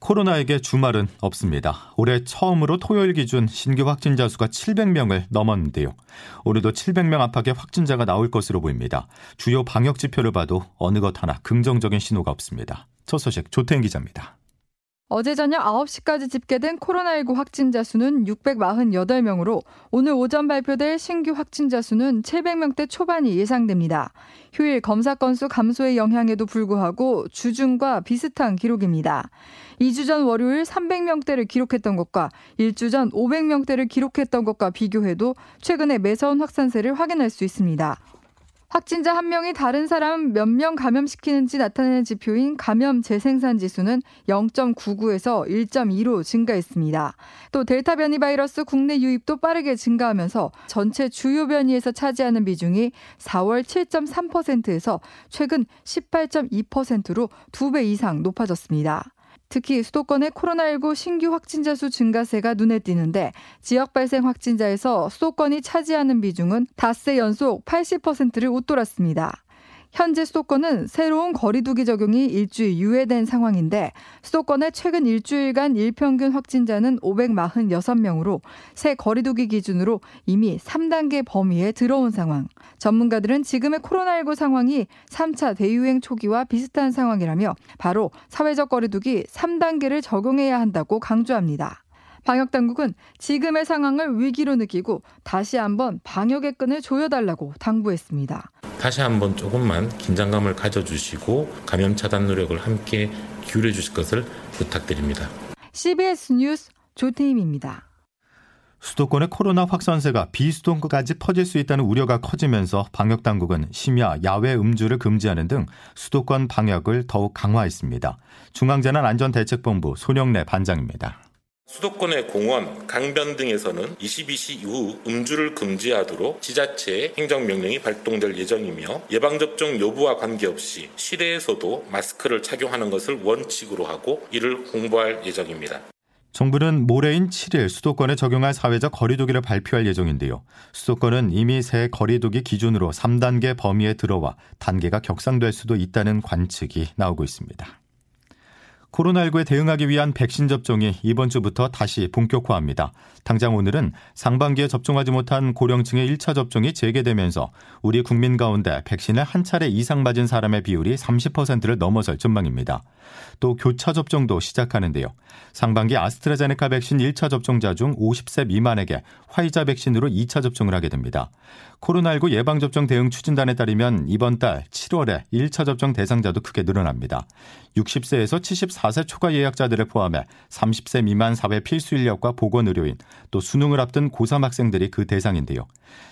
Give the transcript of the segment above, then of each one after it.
코로나에게 주말은 없습니다. 올해 처음으로 토요일 기준 신규 확진자 수가 700명을 넘었는데요. 오늘도 700명 안팎의 확진자가 나올 것으로 보입니다. 주요 방역 지표를 봐도 어느 것 하나 긍정적인 신호가 없습니다. 첫 소식 조태인 기자입니다. 어제 저녁 9시까지 집계된 코로나19 확진자 수는 648명으로 오늘 오전 발표될 신규 확진자 수는 700명대 초반이 예상됩니다. 휴일 검사 건수 감소의 영향에도 불구하고 주중과 비슷한 기록입니다. 2주 전 월요일 300명대를 기록했던 것과 1주 전 500명대를 기록했던 것과 비교해도 최근에 매서운 확산세를 확인할 수 있습니다. 확진자 한 명이 다른 사람 몇 명 감염시키는지 나타내는 지표인 감염 재생산 지수는 0.99에서 1.2로 증가했습니다. 또 델타 변이 바이러스 국내 유입도 빠르게 증가하면서 전체 주요 변이에서 차지하는 비중이 4월 7.3%에서 최근 18.2%로 2배 이상 높아졌습니다. 특히 수도권의 코로나19 신규 확진자 수 증가세가 눈에 띄는데 지역 발생 확진자에서 수도권이 차지하는 비중은 닷새 연속 80%를 웃돌았습니다. 현재 수도권은 새로운 거리두기 적용이 일주일 유예된 상황인데 수도권의 최근 일주일간 일평균 확진자는 546명으로 새 거리두기 기준으로 이미 3단계 범위에 들어온 상황. 전문가들은 지금의 코로나19 상황이 3차 대유행 초기와 비슷한 상황이라며 바로 사회적 거리두기 3단계를 적용해야 한다고 강조합니다. 방역 당국은 지금의 상황을 위기로 느끼고 다시 한번 방역의 끈을 조여달라고 당부했습니다. 다시 한번 조금만 긴장감을 가져주시고 감염 차단 노력을 함께 기울여 주실 것을 부탁드립니다. CBS 뉴스 조태임입니다. 수도권의 코로나 확산세가 비수도권까지 퍼질 수 있다는 우려가 커지면서 방역 당국은 심야 야외 음주를 금지하는 등 수도권 방역을 더욱 강화했습니다. 중앙재난안전대책본부 손영래 반장입니다. 수도권의 공원, 강변 등에서는 22시 이후 음주를 금지하도록 지자체의 행정명령이 발동될 예정이며 예방접종 여부와 관계없이 실내에서도 마스크를 착용하는 것을 원칙으로 하고 이를 홍보할 예정입니다. 정부는 모레인 7일 수도권에 적용할 사회적 거리두기를 발표할 예정인데요. 수도권은 이미 새 거리두기 기준으로 3단계 범위에 들어와 단계가 격상될 수도 있다는 관측이 나오고 있습니다. 코로나19에 대응하기 위한 백신 접종이 이번 주부터 다시 본격화합니다. 당장 오늘은 상반기에 접종하지 못한 고령층의 1차 접종이 재개되면서 우리 국민 가운데 백신을 한 차례 이상 맞은 사람의 비율이 30%를 넘어설 전망입니다. 또 교차 접종도 시작하는데요. 상반기 아스트라제네카 백신 1차 접종자 중 50세 미만에게 화이자 백신으로 2차 접종을 하게 됩니다. 코로나19 예방접종 대응 추진단에 따르면 이번 달 7월에 1차 접종 대상자도 크게 늘어납니다. 60세에서 74세 초과 예약자들을 포함해 30세 미만 사회 필수 인력과 보건 의료인, 또 수능을 앞둔 고3 학생들이 그 대상인데요.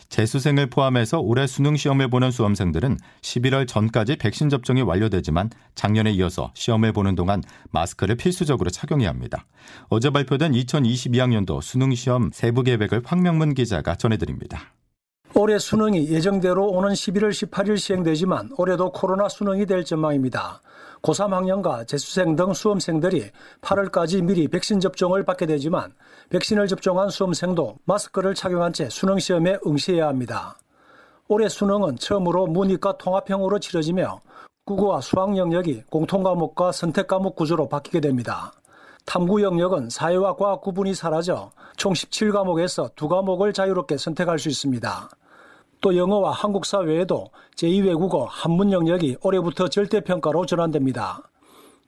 재수생을 포함해서 올해 수능 시험을 보는 수험생들은 11월 전까지 백신 접종이 완료되지만 작년에 이어서 시험을 보는 동안 마스크를 필수적으로 착용해야 합니다. 어제 발표된 2022학년도 수능 시험 세부 계획을 황명문 기자가 전해드립니다. 올해 수능이 예정대로 오는 11월 18일 시행되지만 올해도 코로나 수능이 될 전망입니다. 고3 학년과 재수생 등 수험생들이 8월까지 미리 백신 접종을 받게 되지만 백신을 접종한 수험생도 마스크를 착용한 채 수능 시험에 응시해야 합니다. 올해 수능은 처음으로 문이과 통합형으로 치러지며 국어와 수학 영역이 공통 과목과 선택 과목 구조로 바뀌게 됩니다. 탐구 영역은 사회와 과학 구분이 사라져 총 17과목에서 2과목을 자유롭게 선택할 수 있습니다. 또 영어와 한국 사 외에도 제2외국어 한문 영역이 올해부터 절대평가로 전환됩니다.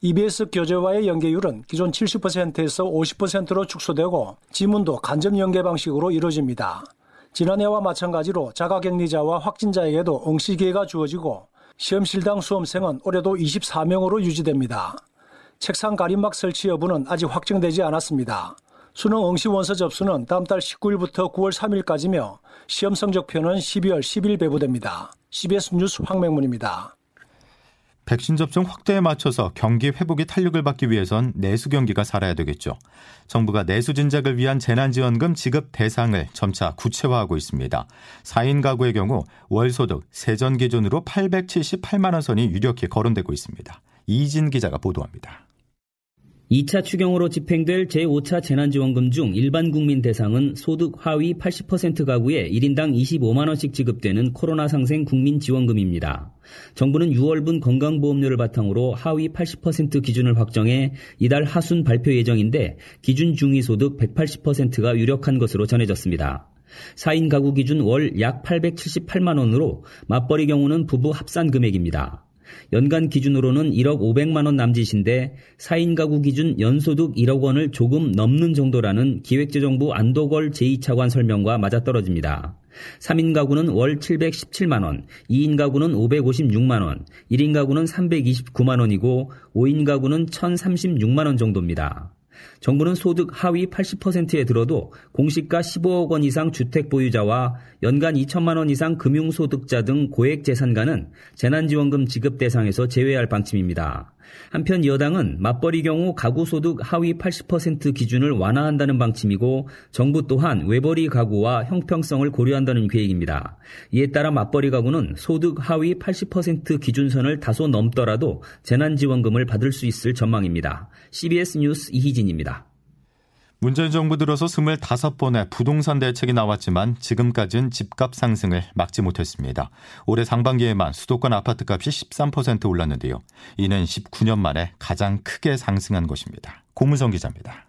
EBS 교재와의 연계율은 기존 70%에서 50%로 축소되고 지문도 간접 연계 방식으로 이루어집니다. 지난해와 마찬가지로 자가격리자와 확진자에게도 응시 기회가 주어지고 시험실당 수험생은 올해도 24명으로 유지됩니다. 책상 가림막 설치 여부는 아직 확정되지 않았습니다. 수능 응시 원서 접수는 다음 달 19일부터 9월 3일까지며 시험 성적표는 12월 10일 배부됩니다. CBS 뉴스 황맹문입니다. 백신 접종 확대에 맞춰서 경기 회복이 탄력을 받기 위해선 내수 경기가 살아야 되겠죠. 정부가 내수 진작을 위한 재난지원금 지급 대상을 점차 구체화하고 있습니다. 4인 가구의 경우 월소득 세전 기준으로 878만 원 선이 유력히 거론되고 있습니다. 이진 기자가 보도합니다. 2차 추경으로 집행될 제5차 재난지원금 중 일반 국민 대상은 소득 하위 80% 가구에 1인당 25만원씩 지급되는 코로나 상생 국민지원금입니다. 정부는 6월분 건강보험료를 바탕으로 하위 80% 기준을 확정해 이달 하순 발표 예정인데 기준 중위 소득 180%가 유력한 것으로 전해졌습니다. 4인 가구 기준 월 약 878만원으로 맞벌이 경우는 부부 합산 금액입니다. 연간 기준으로는 1억 500만 원 남짓인데 4인 가구 기준 연소득 1억 원을 조금 넘는 정도라는 기획재정부 안도걸 제2차관 설명과 맞아떨어집니다. 3인 가구는 월 717만 원, 2인 가구는 556만 원, 1인 가구는 329만 원이고 5인 가구는 1036만 원 정도입니다. 정부는 소득 하위 80%에 들어도 공시가 15억 원 이상 주택 보유자와 연간 2천만 원 이상 금융소득자 등 고액 재산가는 재난지원금 지급 대상에서 제외할 방침입니다. 한편 여당은 맞벌이 경우 가구 소득 하위 80% 기준을 완화한다는 방침이고 정부 또한 외벌이 가구와 형평성을 고려한다는 계획입니다. 이에 따라 맞벌이 가구는 소득 하위 80% 기준선을 다소 넘더라도 재난지원금을 받을 수 있을 전망입니다. CBS 뉴스 이희진입니다. 문재인 정부 들어서 25번의 부동산 대책이 나왔지만 지금까지는 집값 상승을 막지 못했습니다. 올해 상반기에만 수도권 아파트값이 13% 올랐는데요. 이는 19년 만에 가장 크게 상승한 것입니다. 고무성 기자입니다.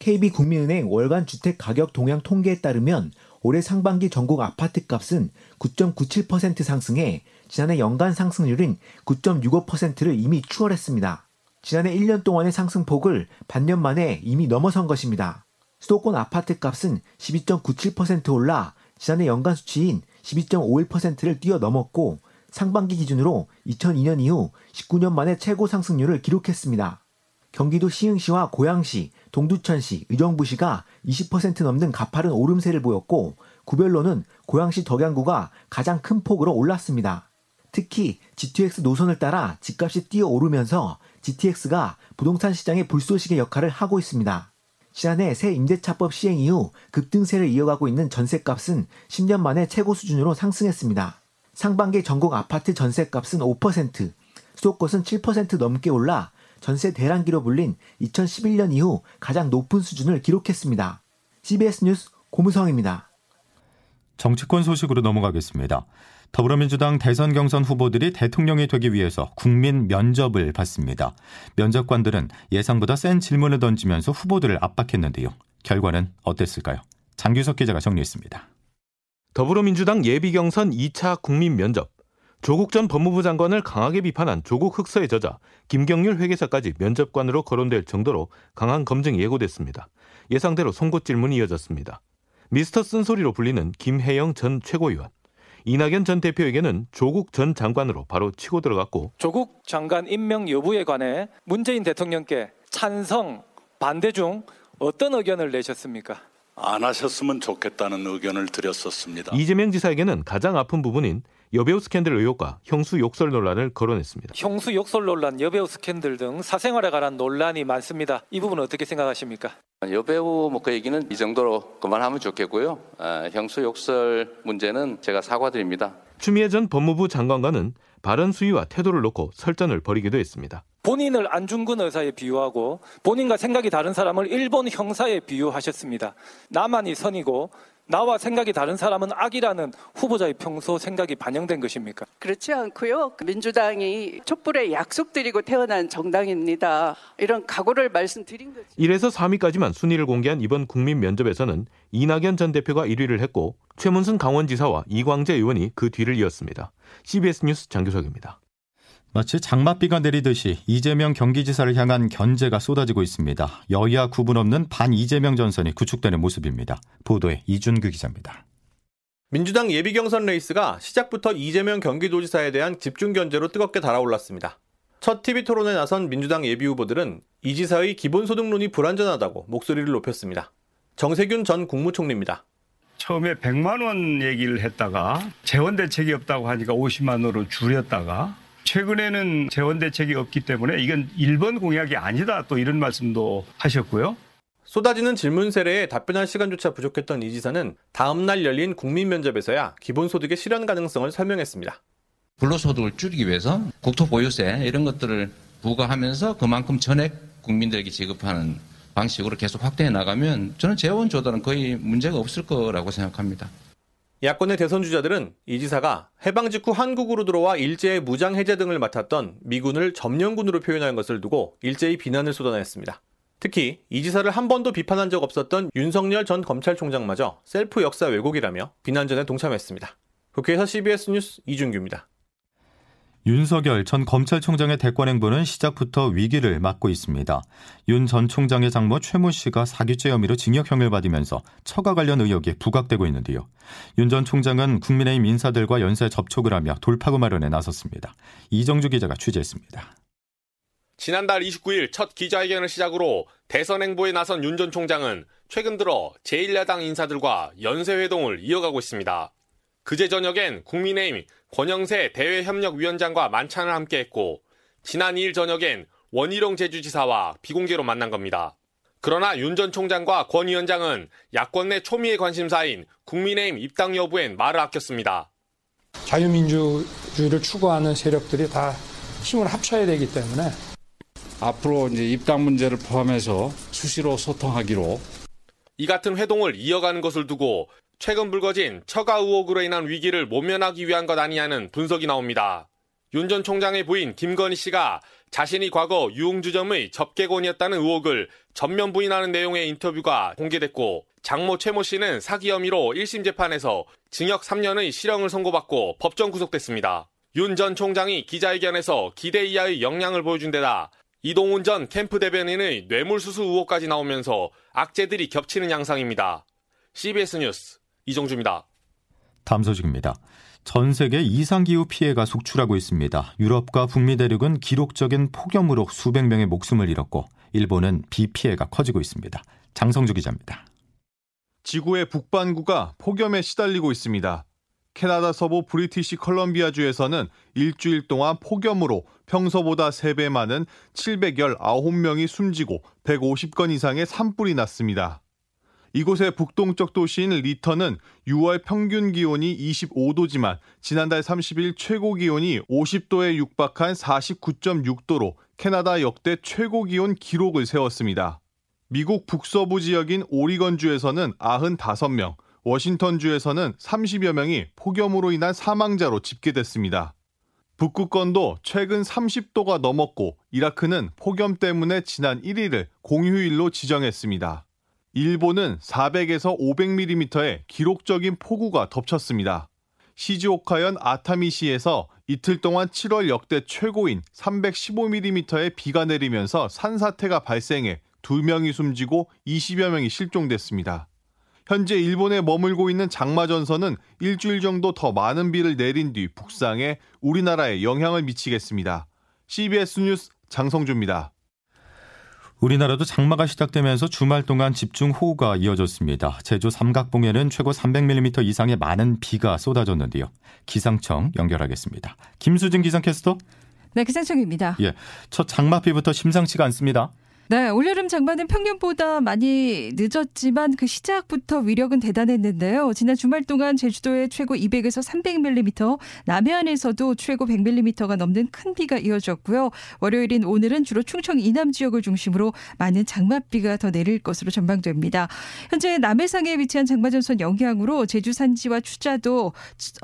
KB국민은행 월간 주택 가격 동향 통계에 따르면 올해 상반기 전국 아파트 값은 9.97% 상승해 지난해 연간 상승률인 9.65%를 이미 추월했습니다. 지난해 1년 동안의 상승폭을 반년 만에 이미 넘어선 것입니다. 수도권 아파트 값은 12.97% 올라 지난해 연간 수치인 12.51%를 뛰어넘었고 상반기 기준으로 2002년 이후 19년 만에 최고 상승률을 기록했습니다. 경기도 시흥시와 고양시, 동두천시, 의정부시가 20% 넘는 가파른 오름세를 보였고 구별로는 고양시 덕양구가 가장 큰 폭으로 올랐습니다. 특히 GTX 노선을 따라 집값이 뛰어오르면서 GTX가 부동산 시장의 불쏘시개 역할을 하고 있습니다. 지난해 새 임대차법 시행 이후 급등세를 이어가고 있는 전세값은 10년 만에 최고 수준으로 상승했습니다. 상반기 전국 아파트 전세값은 5%, 수도권은 7% 넘게 올라 전세 대란기로 불린 2011년 이후 가장 높은 수준을 기록했습니다. CBS 뉴스 고무성입니다. 정치권 소식으로 넘어가겠습니다. 더불어민주당 대선 경선 후보들이 대통령이 되기 위해서 국민 면접을 받습니다. 면접관들은 예상보다 센 질문을 던지면서 후보들을 압박했는데요. 결과는 어땠을까요? 장규석 기자가 정리했습니다. 더불어민주당 예비경선 2차 국민 면접. 조국 전 법무부 장관을 강하게 비판한 조국 흑서의 저자 김경률 회계사까지 면접관으로 거론될 정도로 강한 검증이 예고됐습니다. 예상대로 송곳 질문이 이어졌습니다. 미스터 쓴소리로 불리는 김혜영 전 최고위원. 이낙연 전 대표에게는 조국 전 장관으로 바로 치고 들어갔고 조국 장관 임명 여부에 관해 문재인 대통령께 찬성, 반대 중 어떤 의견을 내셨습니까? 안 하셨으면 좋겠다는 의견을 드렸었습니다. 이재명 지사에게는 가장 아픈 부분인 여배우 스캔들 의혹과 형수 욕설 논란을 거론했습니다. 형수 욕설 논란, 여배우 스캔들 등 사생활에 관한 논란이 많습니다. 이 부분은 어떻게 생각하십니까? 여배우 뭐그 얘기는 이 정도로 그만하면 좋겠고요. 아, 형수 욕설 문제는 제가 사과드립니다. 추미애 전 법무부 장관과는 발언 수위와 태도를 놓고 설전을 벌이기도 했습니다. 본인을 안중근 의사에 비유하고 본인과 생각이 다른 사람을 일본 형사에 비유하셨습니다. 나만이 선이고 나와 생각이 다른 사람은 악이라는 후보자의 평소 생각이 반영된 것입니까? 그렇지 않고요. 민주당이 촛불에 약속드리고 태어난 정당입니다. 이런 각오를 말씀드린 거죠. 1에서 3위까지만 순위를 공개한 이번 국민 면접에서는 이낙연 전 대표가 1위를 했고 최문순 강원지사와 이광재 의원이 그 뒤를 이었습니다. CBS 뉴스 장규석입니다. 마치 장맛비가 내리듯이 이재명 경기지사를 향한 견제가 쏟아지고 있습니다. 여야 구분 없는 반 이재명 전선이 구축되는 모습입니다. 보도에 이준규 기자입니다. 민주당 예비경선 레이스가 시작부터 이재명 경기도지사에 대한 집중 견제로 뜨겁게 달아올랐습니다. 첫 TV 토론에 나선 민주당 예비 후보들은 이 지사의 기본소득론이 불완전하다고 목소리를 높였습니다. 정세균 전 국무총리입니다. 처음에 100만 원 얘기를 했다가 재원 대책이 없다고 하니까 50만 원으로 줄였다가 최근에는 재원 대책이 없기 때문에 이건 1번 공약이 아니다 또 이런 말씀도 하셨고요. 쏟아지는 질문 세례에 답변할 시간조차 부족했던 이 지사는 다음 날 열린 국민 면접에서야 기본소득의 실현 가능성을 설명했습니다. 불로소득을 줄이기 위해서 국토보유세 이런 것들을 부과하면서 그만큼 전액 국민들에게 지급하는 방식으로 계속 확대해 나가면 저는 재원 조달은 거의 문제가 없을 거라고 생각합니다. 야권의 대선 주자들은 이 지사가 해방 직후 한국으로 들어와 일제의 무장 해제 등을 맡았던 미군을 점령군으로 표현한 것을 두고 일제히 비난을 쏟아냈습니다. 특히 이 지사를 한 번도 비판한 적 없었던 윤석열 전 검찰총장마저 셀프 역사 왜곡이라며 비난전에 동참했습니다. 국회에서 CBS 뉴스 이준규입니다. 윤석열 전 검찰총장의 대권 행보는 시작부터 위기를 맞고 있습니다. 윤 전 총장의 장모 최모 씨가 사기죄 혐의로 징역형을 받으면서 처가 관련 의혹이 부각되고 있는데요. 윤 전 총장은 국민의힘 인사들과 연쇄 접촉을 하며 돌파구 마련에 나섰습니다. 이정주 기자가 취재했습니다. 지난달 29일 첫 기자회견을 시작으로 대선 행보에 나선 윤 전 총장은 최근 들어 제1야당 인사들과 연쇄 회동을 이어가고 있습니다. 그제 저녁엔 국민의힘 권영세 대외협력위원장과 만찬을 함께했고 지난 2일 저녁엔 원희룡 제주지사와 비공개로 만난 겁니다. 그러나 윤 전 총장과 권 위원장은 야권 내 초미의 관심사인 국민의힘 입당 여부엔 말을 아꼈습니다. 자유민주주의를 추구하는 세력들이 다 힘을 합쳐야 되기 때문에 앞으로 이제 입당 문제를 포함해서 수시로 소통하기로 이 같은 회동을 이어가는 것을 두고 최근 불거진 처가 의혹으로 인한 위기를 모면하기 위한 것 아니냐는 분석이 나옵니다. 윤 전 총장의 부인 김건희 씨가 자신이 과거 유흥주점의 접객원이었다는 의혹을 전면 부인하는 내용의 인터뷰가 공개됐고 장모 최모 씨는 사기 혐의로 1심 재판에서 징역 3년의 실형을 선고받고 법정 구속됐습니다. 윤 전 총장이 기자회견에서 기대 이하의 역량을 보여준 데다 이동훈 전 캠프 대변인의 뇌물수수 의혹까지 나오면서 악재들이 겹치는 양상입니다. CBS 뉴스 이정주입니다. 다음 소식입니다. 전 세계 이상기후 피해가 속출하고 있습니다. 유럽과 북미 대륙은 기록적인 폭염으로 수백 명의 목숨을 잃었고 일본은 비 피해가 커지고 있습니다. 장성주 기자입니다. 지구의 북반구가 폭염에 시달리고 있습니다. 캐나다 서부 브리티시 컬럼비아주에서는 일주일 동안 폭염으로 평소보다 3배 많은 719명이 숨지고 150건 이상의 산불이 났습니다. 이곳의 북동쪽 도시인 리턴은 6월 평균 기온이 25도지만 지난달 30일 최고 기온이 50도에 육박한 49.6도로 캐나다 역대 최고 기온 기록을 세웠습니다. 미국 북서부 지역인 오리건주에서는 95명, 워싱턴주에서는 30여 명이 폭염으로 인한 사망자로 집계됐습니다. 북극권도 최근 30도가 넘었고 이라크는 폭염 때문에 지난 1일을 공휴일로 지정했습니다. 일본은 400에서 500mm의 기록적인 폭우가 덮쳤습니다. 시즈오카현 아타미시에서 이틀 동안 7월 역대 최고인 315mm의 비가 내리면서 산사태가 발생해 2명이 숨지고 20여 명이 실종됐습니다. 현재 일본에 머물고 있는 장마전선은 일주일 정도 더 많은 비를 내린 뒤 북상해 우리나라에 영향을 미치겠습니다. CBS 뉴스 장성주입니다. 우리나라도 장마가 시작되면서 주말 동안 집중 호우가 이어졌습니다. 제주 삼각봉에는 최고 300mm 이상의 많은 비가 쏟아졌는데요. 기상청 연결하겠습니다. 김수진 기상캐스터. 네, 기상청입니다. 예, 첫 장마비부터 심상치가 않습니다. 네, 올여름 장마는 평년보다 많이 늦었지만 그 시작부터 위력은 대단했는데요. 지난 주말 동안 제주도에 최고 200에서 300mm, 남해안에서도 최고 100mm가 넘는 큰 비가 이어졌고요. 월요일인 오늘은 주로 충청 이남 지역을 중심으로 많은 장맛비가 더 내릴 것으로 전망됩니다. 현재 남해상에 위치한 장마전선 영향으로 제주 산지와 추자도,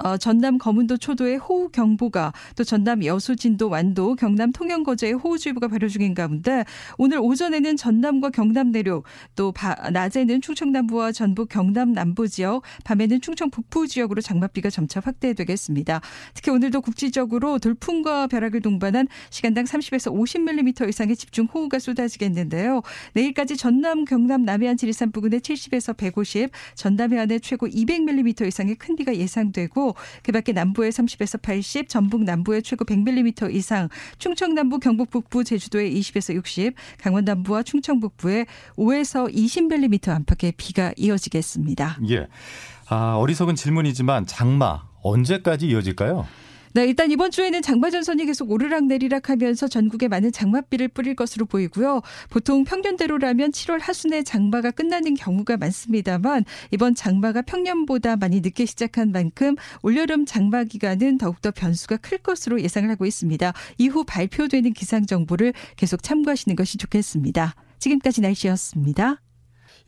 어, 전남 거문도 초도에 호우 경보가, 또 전남 여수 진도 완도, 경남 통영 거제에 호우주의보가 발효 중인 가운데 오늘 오전 에는 전남과 경남 내륙, 또 낮에는 충청 남부와 전북 경남 남부 지역, 밤에는 충청 북부 지역으로 장맛비가 점차 확대되겠습니다. 특히 오늘도 국지적으로 돌풍과 벼락을 동반한 시간당 30에서 50mm 이상의 집중 호우가 쏟아지겠는데요. 내일까지 전남, 경남, 남해안, 지리산 부근에 70에서 150, 전남 해안에 최고 200mm 이상의 큰 비가 예상되고 그밖에 남부에 30에서 80, 전북 남부에 최고 100mm 이상, 충청 남부, 경북 북부, 제주도에 20에서 60, 강원 강원 남부와 충청 북부에 5에서 20mm 안팎의 비가 이어지겠습니다. 예. 아, 어리석은 질문이지만 장마 언제까지 이어질까요? 네, 일단 이번 주에는 장마 전선이 계속 오르락 내리락 하면서 전국에 많은 장맛비를 뿌릴 것으로 보이고요. 보통 평년대로라면 7월 하순에 장마가 끝나는 경우가 많습니다만 이번 장마가 평년보다 많이 늦게 시작한 만큼 올여름 장마 기간은 더욱더 변수가 클 것으로 예상을 하고 있습니다. 이후 발표되는 기상 정보를 계속 참고하시는 것이 좋겠습니다. 지금까지 날씨였습니다.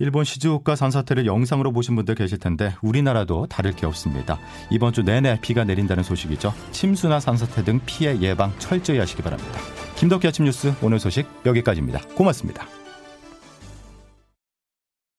일본 시즈오카 산사태를 영상으로 보신 분들 계실 텐데 우리나라도 다를 게 없습니다. 이번 주 내내 비가 내린다는 소식이죠. 침수나 산사태 등 피해 예방 철저히 하시기 바랍니다. 김덕기 아침 뉴스 오늘 소식 여기까지입니다. 고맙습니다.